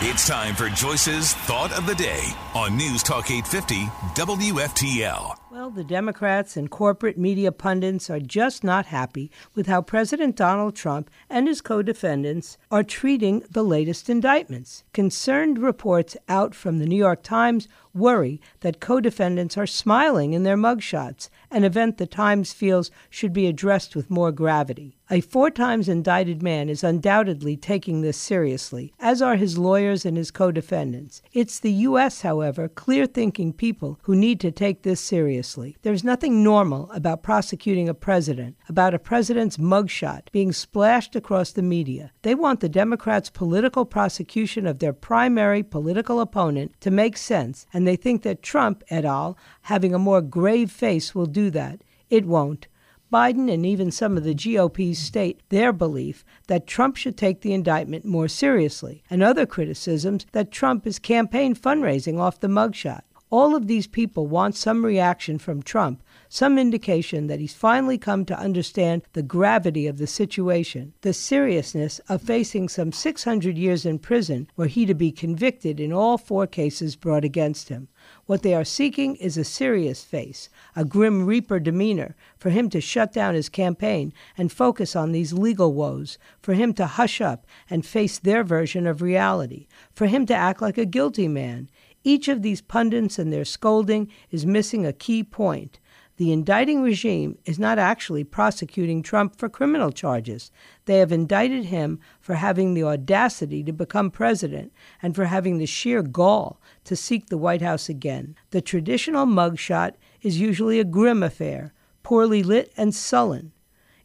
It's time for Joyce's Thought of the Day on News Talk 850 WFTL. Well, the Democrats and corporate media pundits are just not happy with how President Donald Trump and his co defendants are treating the latest indictments. Concerned reports out from the New York Times worry that co defendants are smiling in their mugshots, an event the Times feels should be addressed with more gravity. A four times indicted man is undoubtedly taking this seriously, as are his lawyers and his co defendants. It's the U.S., however, clear thinking people who need to take this seriously. There's nothing normal about prosecuting a president, about a president's mugshot being splashed across the media. They want the Democrats' political prosecution of their primary political opponent to make sense, and they think that Trump et al., having a more grave face, will do that. It won't. Biden and even some of the GOP state their belief that Trump should take the indictment more seriously, and other criticisms that Trump is campaign fundraising off the mugshot. All of these people want some reaction from Trump, some indication that he's finally come to understand the gravity of the situation, the seriousness of facing some 600 years in prison were he to be convicted in all four cases brought against him. What they are seeking is a serious face, a grim reaper demeanor, for him to shut down his campaign and focus on these legal woes, for him to hush up and face their version of reality, for him to act like a guilty man. Each of these pundits and their scolding is missing a key point. The indicting regime is not actually prosecuting Trump for criminal charges. They have indicted him for having the audacity to become president and for having the sheer gall to seek the White House again. The traditional mugshot is usually a grim affair, poorly lit and sullen.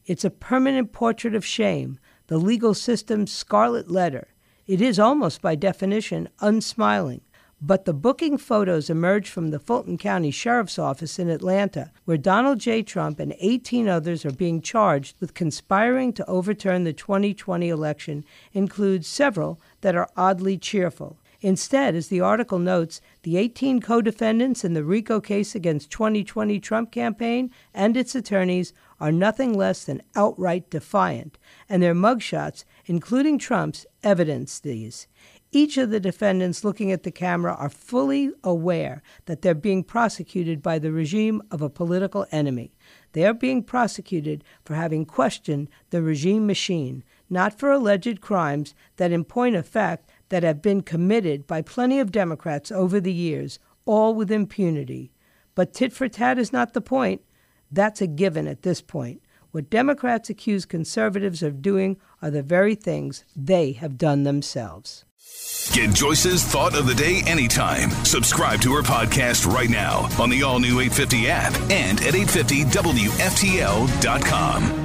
It's a permanent portrait of shame, the legal system's scarlet letter. It is almost by definition unsmiling. But the booking photos emerged from the Fulton County Sheriff's Office in Atlanta, where Donald J. Trump and 18 others are being charged with conspiring to overturn the 2020 election, include several that are oddly cheerful. Instead, as the article notes, the 18 co defendants in the RICO case against 2020 Trump campaign and its attorneys are nothing less than outright defiant, and their mugshots, including Trump's, evidence these. Each of the defendants looking at the camera are fully aware that they're being prosecuted by the regime of a political enemy. They are being prosecuted for having questioned the regime machine, not for alleged crimes that, in point of fact, that have been committed by plenty of Democrats over the years, all with impunity. But tit for tat is not the point. That's a given at this point. What Democrats accuse conservatives of doing are the very things they have done themselves. Get Joyce's Thought of the Day anytime. Subscribe to her podcast right now on the all new 850 app and at 850WFTL.com.